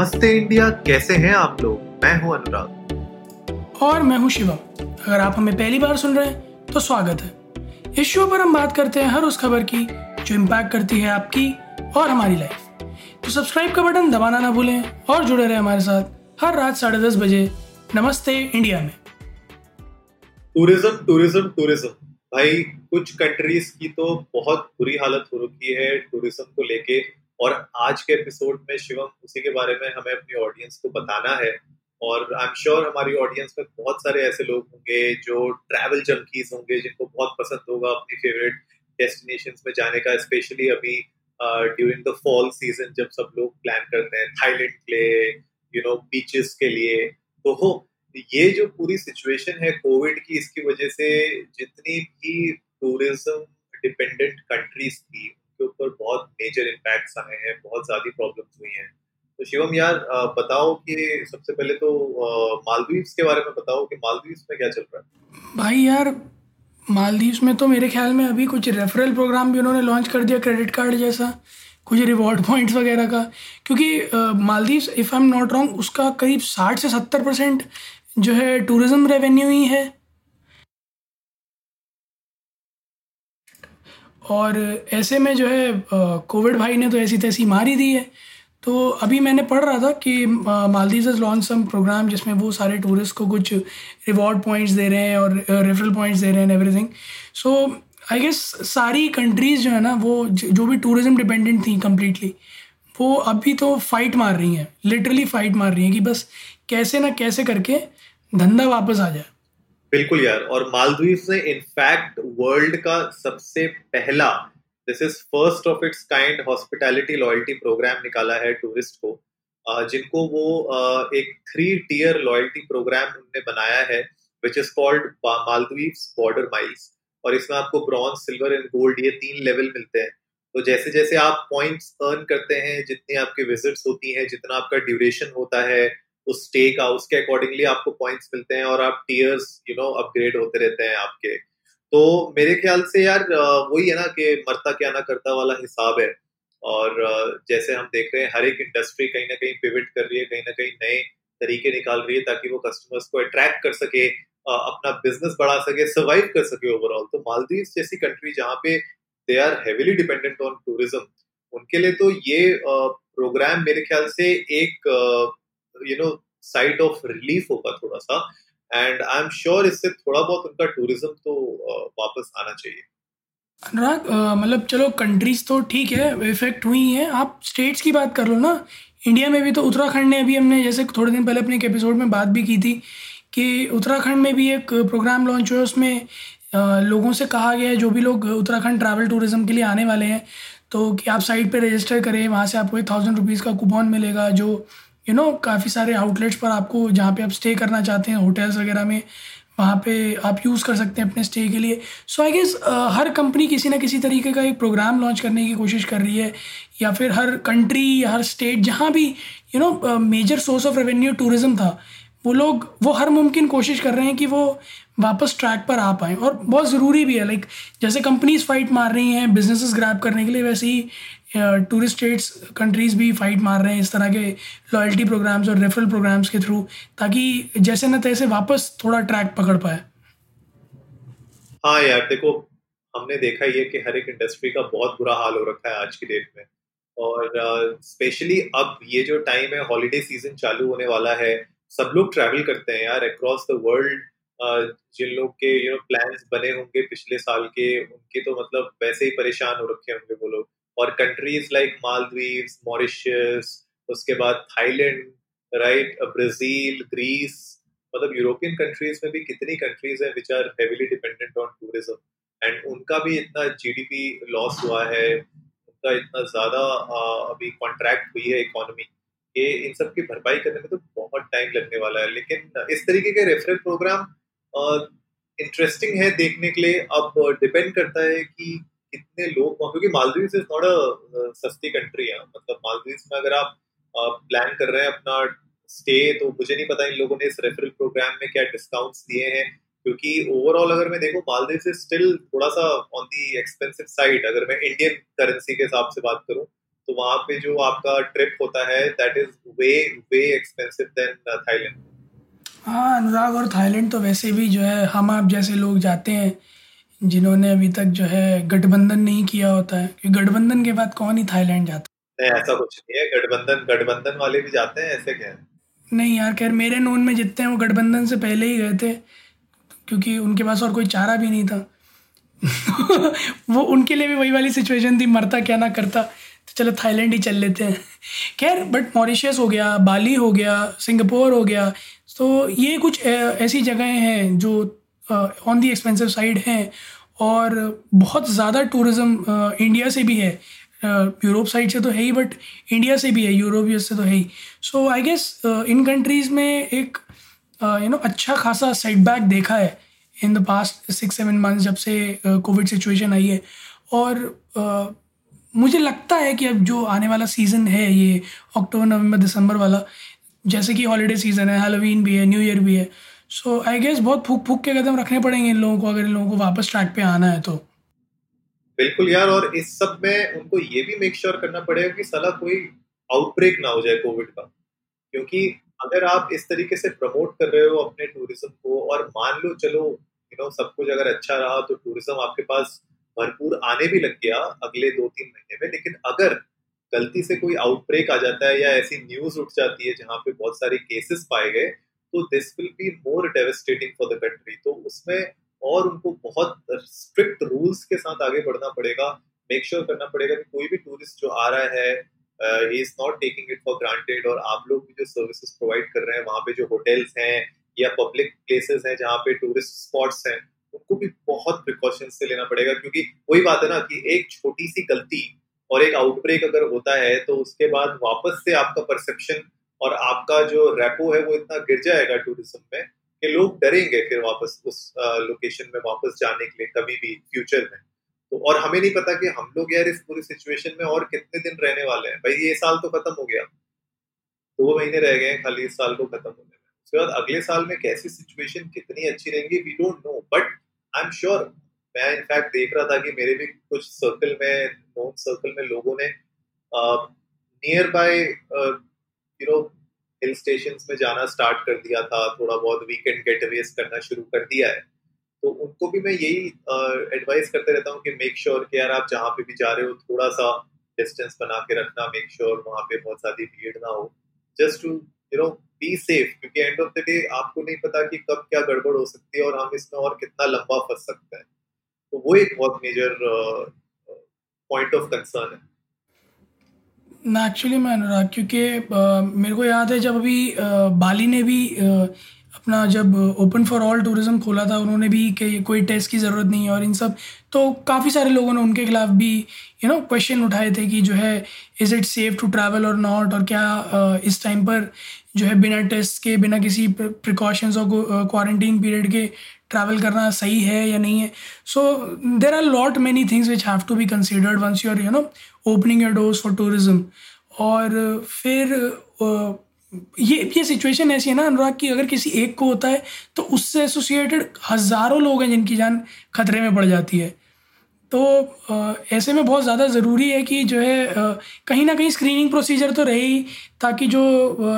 नमस्ते इंडिया कैसे हैं आप लोग? मैं हूँ अनुराग। और मैं हूँ शिवम अगर आप हमें पहली बार सुन रहे हैं तो स्वागत है। इस शो पर हम बात करते हैं हर उस खबर की जो इम्पैक्ट करती है आपकी और हमारी लाइफ तो सब्सक्राइब का बटन दबाना ना भूलें और जुड़े रहे हमारे साथ हर रात साढ़े दस बजे नमस्ते इंडिया में। टूरिज़्म टूरिज़्म टूरिज़्म भाई कुछ कंट्रीज़ की तो बहुत बुरी हालत हो रखी है टूरिज़्म को लेके। और आज के एपिसोड में शिवम, उसी के बारे में हमें अपनी ऑडियंस को बताना है। और आई एम श्योर हमारी ऑडियंस में बहुत सारे ऐसे लोग होंगे जो ट्रैवल जंकीज होंगे, जिनको बहुत पसंद होगा अपनी फेवरेट डेस्टिनेशन में जाने का स्पेशली अभी ड्यूरिंग द फॉल सीज़न जब सब लोग प्लान करते हैं थाईलैंड के लिए यू नो बीचेस के लिए। तो हो, ये जो पूरी सिचुएशन है कोविड की, इसकी वजह से जितनी भी टूरिज़्म डिपेंडेंट कंट्रीज़ थी के ऊपर बहुत मेजर इम्पैक्ट्स आए हैं, बहुत ज़्यादा प्रॉब्लम्स हुई हैं। तो शिवम यार बताओ कि सबसे पहले तो मालदीव्स के बारे में बताओ कि मालदीव्स में क्या चल रहा है? भाई यार, मालदीव्स में तो मेरे ख्याल में अभी कुछ रेफरल प्रोग्राम भी उन्होंने लॉन्च कर दिया क्रेडिट कार्ड जैसा, कुछ रिवॉर्ड पॉइंट्स वगैरह का। क्योंकि Maldives if I am not wrong उसका करीब साठ से सत्तर परसेंट जो है टूरिज़्म रेवेन्यू ही है। और ऐसे में जो है कोविड भाई ने तो ऐसी तैसी मार ही दी है। तो अभी मैंने पढ़ रहा था कि Maldives is launch some program जिसमें वो सारे टूरिस्ट को कुछ रिवॉर्ड पॉइंट्स दे रहे हैं और रेफरल पॉइंट्स दे रहे हैं एवरीथिंग सो आई गेस सारी कंट्रीज़ जो है ना, वो जो भी टूरिज़्म डिपेंडेंट थी कम्प्लीटली वो अभी तो फाइट मार रही हैं। लिटरली फाइट मार रही हैं कि बस कैसे ना कैसे करके धंधा वापस आ जाए। बिल्कुल यार, और मालदीव ने इनफैक्ट वर्ल्ड का सबसे पहला this is first of its kind hospitality loyalty program निकाला है टूरिस्ट को। जिनको वो एक थ्री टीयर लॉयल्टी प्रोग्राम उन्होंने बनाया है which is called Maldives border miles और इसमें आपको ब्रॉन्ज सिल्वर एंड गोल्ड ये तीन लेवल मिलते हैं। तो जैसे जैसे आप पॉइंट्स अर्न करते हैं, जितनी आपकी विजिट्स होती हैं, जितना आपका ड्यूरेशन होता है उस स्टे का उसके अकॉर्डिंगली आपको पॉइंट्स मिलते हैं और आप टीयर्स यू नो अपग्रेड होते रहते हैं आपके। तो मेरे ख्याल से यार वही है ना कि मरता क्या ना करता वाला हिसाब है। और जैसे हम देख रहे हैं, हर एक इंडस्ट्री कहीं ना कहीं पिविट कर रही है, कहीं ना कहीं नए तरीके निकाल रही है ताकि वो कस्टमर्स को अट्रैक्ट कर सके अपना बिज़नेस बढ़ा सके सर्वाइव कर सके ओवरऑल तो मालदीव जैसी कंट्री जहाँ पे they are heavily dependent on tourism उनके लिए तो ये प्रोग्राम मेरे ख्याल से एक you know sight of relief होगा थोड़ा सा एंड आई एम श्योर इससे थोड़ा बहुत उनका टूरिज़्म तो वापस आना चाहिए। अनुराग मतलब चलो कंट्रीज़ तो ठीक है इफ़ेक्ट हुई हैं। आप स्टेट्स की बात कर लो ना इंडिया में भी तो उत्तराखंड ने अभी हमने जैसे थोड़े दिन पहले अपने एक एपिसोड में बात भी की थी कि उत्तराखंड में भी एक प्रोग्राम लॉन्च हुआ उसमें लोगों से कहा गया है, जो भी लोग उत्तराखंड ट्रैवल टूरिज़्म के लिए आने वाले हैं तो कि आप साइट पे रजिस्टर करें, वहाँ से आपको एक थाउज़ेंड रुपीज़ का कूपन मिलेगा, जो यू नो काफ़ी सारे आउटलेट्स पर आपको जहाँ पे आप स्टे करना चाहते हैं होटल्स वगैरह में, वहाँ पे आप यूज़ कर सकते हैं अपने स्टे के लिए। सो आई गेस हर कंपनी किसी ना किसी तरीके का एक प्रोग्राम लॉन्च करने की कोशिश कर रही है, या फिर हर कंट्री हर स्टेट जहाँ भी you know major source of revenue tourism था, वो लोग, वो हर मुमकिन कोशिश कर रहे हैं कि वो वापस ट्रैक पर आ पाएँ। और बहुत ज़रूरी भी है लाइक जैसे कंपनीज़ फाइट मार रही हैं बिजनेसेस ग्रैब करने के लिए, वैसे ही टूरिस्ट स्टेट्स कंट्रीज़ भी फाइट मार रहे हैं इस तरह के लॉयल्टी प्रोग्राम्स और रेफरल प्रोग्राम्स के थ्रू ताकि जैसे न तैसे वापस थोड़ा ट्रैक पकड़ पाए। हाँ यार देखो हमने देखा है कि हर एक इंडस्ट्री का बहुत बुरा हाल हो रखा है आज की डेट में। और स्पेशली uh, अब ये जो टाइम है हॉलीडे सीज़न चालू होने वाला है सब लोग ट्रैवल करते हैं यार अक्रॉस द वर्ल्ड जिन लोग के यू नो प्लान्स बने होंगे पिछले साल के उनके तो मतलब वैसे ही परेशान हो रखे होंगे वो लोग। और कंट्रीज़ लाइक मालदीव मॉरिशियस उसके बाद थाईलैंड राइट ब्राज़ील ग्रीस मतलब यूरोपियन कंट्रीज़ में भी कितनी कंट्रीज़ हैं which are heavily dependent on tourism and उनका भी इतना जीडीपी लॉस हुआ है, उनका इतना ज़्यादा अभी कॉन्ट्रैक्ट हुई है इकोनॉमी कि, इन सब की भरपाई करने में तो बहुत टाइम लगने वाला है। लेकिन इस तरीके के रेफरल प्रोग्राम इंटरेस्टिंग है देखने के लिए। अब डिपेंड करता है कि कितने लोग क्योंकि मालदीव इज़ नॉट अ सस्ती कंट्री है। मतलब मालदीव में अगर आप प्लान कर रहे हैं अपना स्टे तो मुझे नहीं पता इन लोगों ने इस रेफरल प्रोग्राम में क्या डिस्काउंट्स दिए हैं। क्योंकि ओवरऑल अगर मैं देखूँ मालदीव से स्टिल थोड़ा सा ऑन दी एक्सपेंसिव साइड अगर मैं इंडियन करेंसी के हिसाब से बात करूँ तो वहाँ पे जो आपका ट्रिप होता है that is way way expensive than Thailand हाँ अनुराग, और थाईलैंड तो वैसे भी जो है, हम आप जैसे लोग जाते हैं जिन्होंने अभी तक जो है गठबंधन नहीं किया होता है कि गठबंधन के बाद कौन ही थाईलैंड जाता नहीं ऐसा कुछ नहीं है गठबंधन गठबंधन वाले भी जाते हैं ऐसे क्या? नहीं यार खैर मेरे नोन में जितने हैं वो गठबंधन से पहले ही गए थे क्योंकि उनके पास और कोई चारा भी नहीं था। वो उनके लिए भी वही वाली सिचुएशन थी मरता क्या ना करता तो चलो थाईलैंड ही चल लेते हैं। खैर बट मॉरिशस हो गया बाली हो गया सिंगापुर हो गया तो ये कुछ ऐसी जगहें हैं जो ऑन दी एक्सपेंसिव साइड हैं और बहुत ज़्यादा टूरिज़्म इंडिया से भी है। यूरोप साइड से तो है ही बट इंडिया से भी है यूरोप से तो है ही। सो आई गेस इन कंट्रीज़ में एक यू नो अच्छा खासा सेटबैक देखा है in the past six seven months जब से कोविड uh, सिचुएशन आई है। और uh, मुझे लगता है कि अब जो आने वाला सीज़न है ये अक्टूबर नवंबर दिसंबर वाला जैसे कि हॉलीडे सीज़न है हेलोवीन भी है न्यू ईयर भी है सो आई गेस बहुत फूक फूक के कदम रखने पड़ेंगे इन लोगों को अगर इन लोगों को वापस ट्रैक पे आना है तो। बिल्कुल यार, और इस सब में उनको ये भी मेक श्योर sure करना पड़ेगा कि साला कोई आउटब्रेक ना हो जाए कोविड का। क्योंकि अगर आप इस तरीके से प्रमोट कर रहे हो अपने टूरिज़्म को, और मान लो, चलो यू नो सब कुछ अगर अच्छा रहा तो टूरिज़्म आपके पास भरपूर आने भी लग गया अगले दो तीन महीने में, लेकिन अगर गलती से कोई आउटब्रेक आ जाता है या ऐसी न्यूज़ उठ जाती है जहाँ पे बहुत सारे केसेस पाए गए तो this will be more devastating for the country तो उसमें और उनको बहुत स्ट्रिक्ट रूल्स के साथ आगे बढ़ना पड़ेगा। मेक श्योर sure करना पड़ेगा कि कोई भी टूरिस्ट जो आ रहा है is not taking it for granted और आप लोग भी जो सर्विसेज़ प्रोवाइड कर रहे हैं, वहाँ पे जो होटल्स हैं या पब्लिक प्लेसेस हैं जहाँ पे टूरिस्ट स्पॉट्स हैं, उनको भी बहुत प्रिकॉशन से लेना पड़ेगा। क्योंकि वही बात है ना कि एक छोटी सी गलती और एक आउटब्रेक अगर होता है तो उसके बाद वापस से आपका परसेप्शन और आपका जो रेपो है वो इतना गिर जाएगा टूरिज़्म में कि लोग डरेंगे फिर वापस उस लोकेशन में वापस जाने के लिए कभी भी फ्यूचर में। तो और हमें नहीं पता कि हम लोग यार इस पूरी सिचुएशन में और कितने दिन रहने वाले हैं। भाई, ये साल तो खत्म हो गया। दो महीने रह गए हैं, खाली इस साल को खत्म होने में। उसके बाद अगले साल में कैसी सिचुएशन कितनी अच्छी रहेंगी we don't know but I am sure मैं इनफैक्ट देख रहा था कि मेरे भी कुछ सर्कल में नोन सर्कल में लोगों ने nearby you know hill station में जाना स्टार्ट कर दिया था थोड़ा बहुत वीकेंड गेटवेज करना शुरू कर दिया है। तो उनको भी मैं यही एडवाइस uh, करते रहता हूँ कि मेक श्योर sure कि यार आप जहाँ पे भी जा रहे हो थोड़ा सा डिस्टेंस बना के रखना मेक श्योर sure वहाँ पे बहुत ज़्यादा भीड़ ना हो। Just to you know be safe क्योंकि एंड ऑफ़ द डे आपको नहीं पता कि कब क्या गड़बड़ हो सकती है और हम इसमें और कितना लंबा फंस सकते हैं। तो वो एक बहुत मेजर पॉइंट ऑफ़ कंसर्न है। ना एक्चुअली मैं अनुराग, क्योंकि मेरे को याद है जब अभी बाली ने भी अपना जब ओपन फॉर ऑल टूरिज़्म खोला था, उन्होंने भी कि कोई टेस्ट की ज़रूरत नहीं है और इन सब तो काफ़ी सारे लोगों ने उनके खिलाफ भी यू नो क्वेश्चन उठाए थे कि जो है is it safe to travel or not और क्या इस टाइम पर जो है बिना टेस्ट के, बिना किसी प्रिकॉशंस और क्वारंटीन पीरियड के ट्रैवल करना सही है या नहीं है? So there are lot many things which have to be considered once you are you know opening your doors for tourism और, फिर ये ये सिचुएशन ऐसी है ना, अनुराग, की अगर किसी एक को होता है तो उससे एसोसिएटेड हज़ारों लोग हैं जिनकी जान खतरे में पड़ जाती है। तो ऐसे में बहुत ज़्यादा ज़रूरी है कि जो है कहीं ना कहीं स्क्रीनिंग प्रोसीजर तो रहे ही, ताकि जो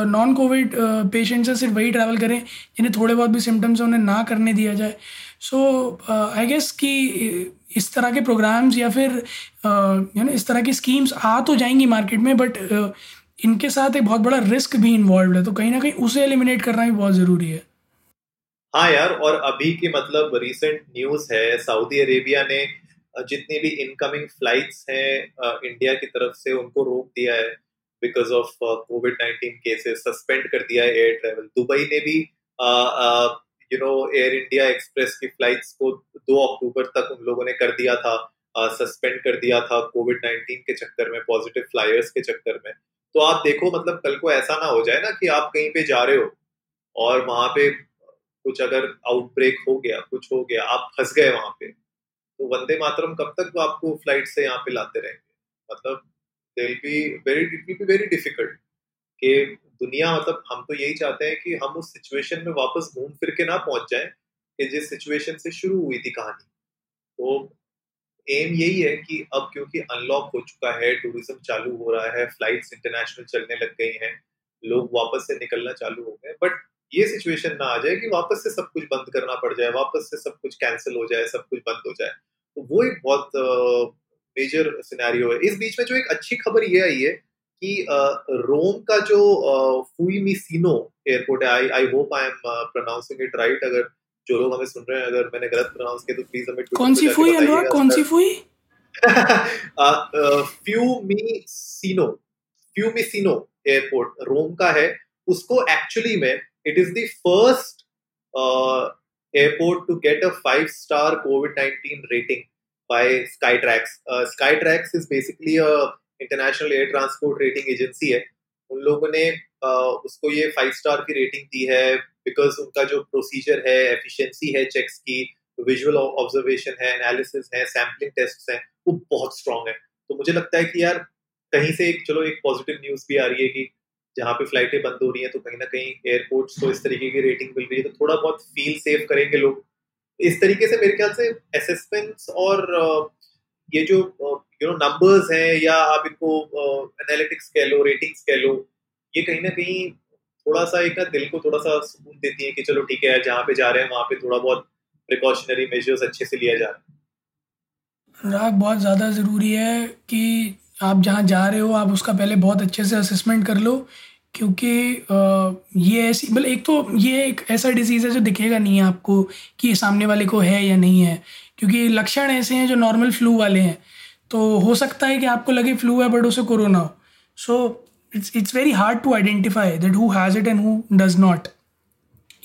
नॉन कोविड पेशेंट्स हैं, सिर्फ़ वही ट्रैवल करें, जिन्हें थोड़े बहुत भी सिम्टम्स हैं, उन्हें ना करने दिया जाए। सो आई गेस कि इस तरह के प्रोग्राम्स या फिर यू नो इस तरह की स्कीम्स आ तो जाएँगी मार्केट में बट इनके साथ एक बहुत बड़ा रिस्क भी इन्वॉल्व है तो कहीं ना कहीं उसे एलिमिनेट करना भी बहुत ज़रूरी है। हाँ यार, और अभी की मतलब रिसेंट न्यूज़ है सऊदी अरेबिया ने जितनी भी इनकमिंग फ्लाइट्स हैं इंडिया की तरफ़ से उनको रोक दिया है because of COVID nineteen cases suspend कर दिया है एयर ट्रेवल दुबई ने भी you know Air India Express की फ्लाइट्स को दो अक्टूबर तक उन लोगों ने कर दिया था सस्पेंड uh, कर दिया था कोविड नाइन्टीन के चक्कर में पॉजिटिव फ्लायर्स के चक्कर में. तो आप देखो मतलब कल को ऐसा ना हो जाए ना कि आप कहीं पे जा रहे हो और वहाँ पे कुछ अगर आउटब्रेक हो गया कुछ हो गया आप फंस गए वहाँ पे। तो वंदे मातरम कब तक आपको फ़्लाइट से यहाँ पे लाते रहेंगे? मतलब be very it will be very difficult कि दुनिया मतलब हम तो यही चाहते हैं कि हम उस सिचुएशन में वापस घूम फिर के ना पहुँच जाए कि जिस सिचुएशन से शुरू हुई थी कहानी। तो एम यही है कि अब क्योंकि अनलॉक हो चुका है टूरिज़्म चालू हो रहा है फ्लाइट्स इंटरनेशनल चलने लग गई हैं, लोग वापस से निकलना चालू हो गए बट ये सिचुएशन ना आ जाए कि वापस से सब कुछ बंद करना पड़ जाए, वापस से सब कुछ कैंसिल हो जाए, सब कुछ बंद हो जाए। तो वो एक बहुत मेजर सिनेरियो है। इस बीच में जो एक अच्छी खबर ये आई है कि रोम का जो फुईमिसिनो एयरपोर्ट है I I hope I am pronouncing it right अगर जो लोग हमें सुन रहे हैं अगर मैंने गलत प्रोनाउंस किया तो प्लीज़ हमें कौन सी फुई अनुराग कौन सी फुई फ्यूमिसिनो फ्यूमिसिनो एयरपोर्ट रोम का है। उसको एक्चुअली में it is the first airport to get a five star COVID nineteen rating by Skytrax Skytrax is basically a international air transport rating agency है। उन लोगों ने uh, उसको ये फाइव स्टार की रेटिंग दी है बिकॉज़ उनका जो प्रोसीजर है एफिशिएंसी है चेक्स की विजुअल ऑब्जर्वेशन है एनालिसिस है सैम्पलिंग टेस्ट है वो बहुत स्ट्रांग है। तो मुझे लगता है कि यार कहीं से एक चलो एक पॉजिटिव न्यूज़ भी आ रही है कि जहाँ पे फ्लाइटें बंद हो रही हैं तो कहीं ना कहीं एयरपोर्ट्स को इस तरीके की रेटिंग मिल रही है तो थोड़ा बहुत फील सेफ़ करेंगे लोग। इस तरीके से मेरे ख्याल से असेसमेंट्स और ये जो यू नो नंबर्स हैं या आप इनको एनालिटिक्स कह लो रेटिंग्स कह लो, ये कहीं ना कहीं थोड़ा सा एक ना दिल को थोड़ा सा सुकून देती है कि चलो ठीक है, जहाँ पे जा रहे हैं, वहाँ पे थोड़ा बहुत प्रिकॉशनरी मेजर्स अच्छे से लिया जा रहा है। बहुत ज़्यादा ज़रूरी है कि आप जहाँ जा रहे हो, आप उसका पहले बहुत अच्छे से असेसमेंट कर लो, क्योंकि ये ऐसी मतलब एक तो ये एक ऐसा डिज़ीज़ है जो दिखेगा नहीं है आपको कि ये सामने वाले को है या नहीं है, क्योंकि लक्षण ऐसे हैं जो नॉर्मल फ्लू वाले हैं। तो हो सकता है कि आपको लगे फ्लू है बट उसे कोरोना हो। So it's it's very hard to identify that who has it and who does not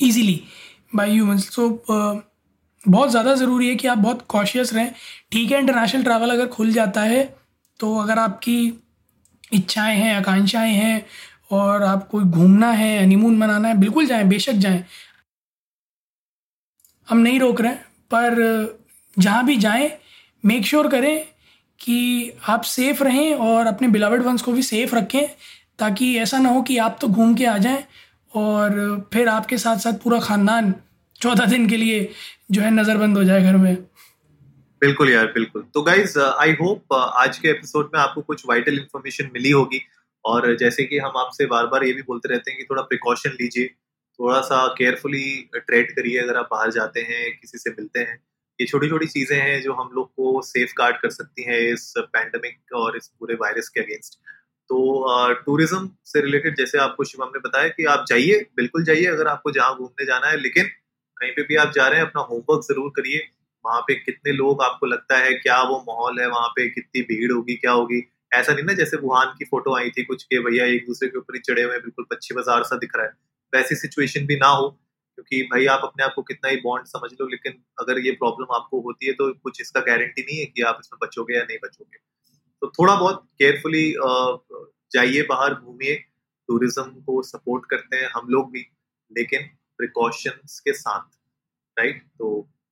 easily by humans so बहुत ज़्यादा ज़रूरी है कि आप बहुत कॉशियस रहें। ठीक है इंटरनेशनल ट्रैवल अगर खुल जाता है तो अगर आपकी इच्छाएँ हैं, आकांक्षाएँ हैं और आपको घूमना है हनीमून मनाना है, बिल्कुल जाएँ, बेशक जाएँ। हम नहीं रोक रहे हैं, पर जहाँ भी जाएँ मेक श्योर sure करें कि आप सेफ़ रहें और अपने बिलावड वंस को भी सेफ़ रखें ताकि ऐसा ना हो कि आप तो घूम के आ जाएँ और फिर आपके साथ साथ पूरा ख़ानदान चौदह दिन के लिए जो है नज़रबंद हो जाए घर में। बिल्कुल यार, बिल्कुल। तो गाइज़ आई होप आज के एपिसोड में आपको कुछ वाइटल इन्फॉर्मेशन मिली होगी। और जैसे कि हम आपसे बार बार ये भी बोलते रहते हैं कि थोड़ा प्रिकॉशन लीजिए। थोड़ा सा केयरफुली ट्रेड करिए अगर आप बाहर जाते हैं, किसी से मिलते हैं। ये छोटी छोटी चीज़ें हैं जो हम लोग को सेफ़ गार्ड कर सकती हैं इस पैंडमिक और इस पूरे वायरस के अगेंस्ट तो टूरिज़्म से रिलेटेड जैसे आपको शिवम ने बताया कि आप जाइए, बिल्कुल जाइए। अगर आपको जहाँ घूमने जाना है, लेकिन कहीं पे भी आप जा रहे हैं, अपना होमवर्क ज़रूर करिए। वहाँ पे कितने लोग आपको लगता है क्या वो माहौल है, वहाँ पे कितनी भीड़ होगी, क्या होगी? ऐसा नहीं ना जैसे वुहान की फ़ोटो आई थी कुछ के भैया एक दूसरे के ऊपर ही चढ़े हुए बिल्कुल पच्ची बाज़ार सा दिख रहा है। वैसी सिचुएशन भी ना हो, क्योंकि भाई आप अपने आप को कितना ही बॉन्ड समझ लो, लेकिन अगर ये प्रॉब्लम आपको होती है तो कुछ इसका गारंटी नहीं है कि आप इसमें बचोगे या नहीं बचोगे। तो थोड़ा बहुत केयरफुली जाइए बाहर, घूमिए। टूरिज़्म को सपोर्ट करते हैं हम लोग भी, लेकिन प्रिकॉशंस के साथ राइट तो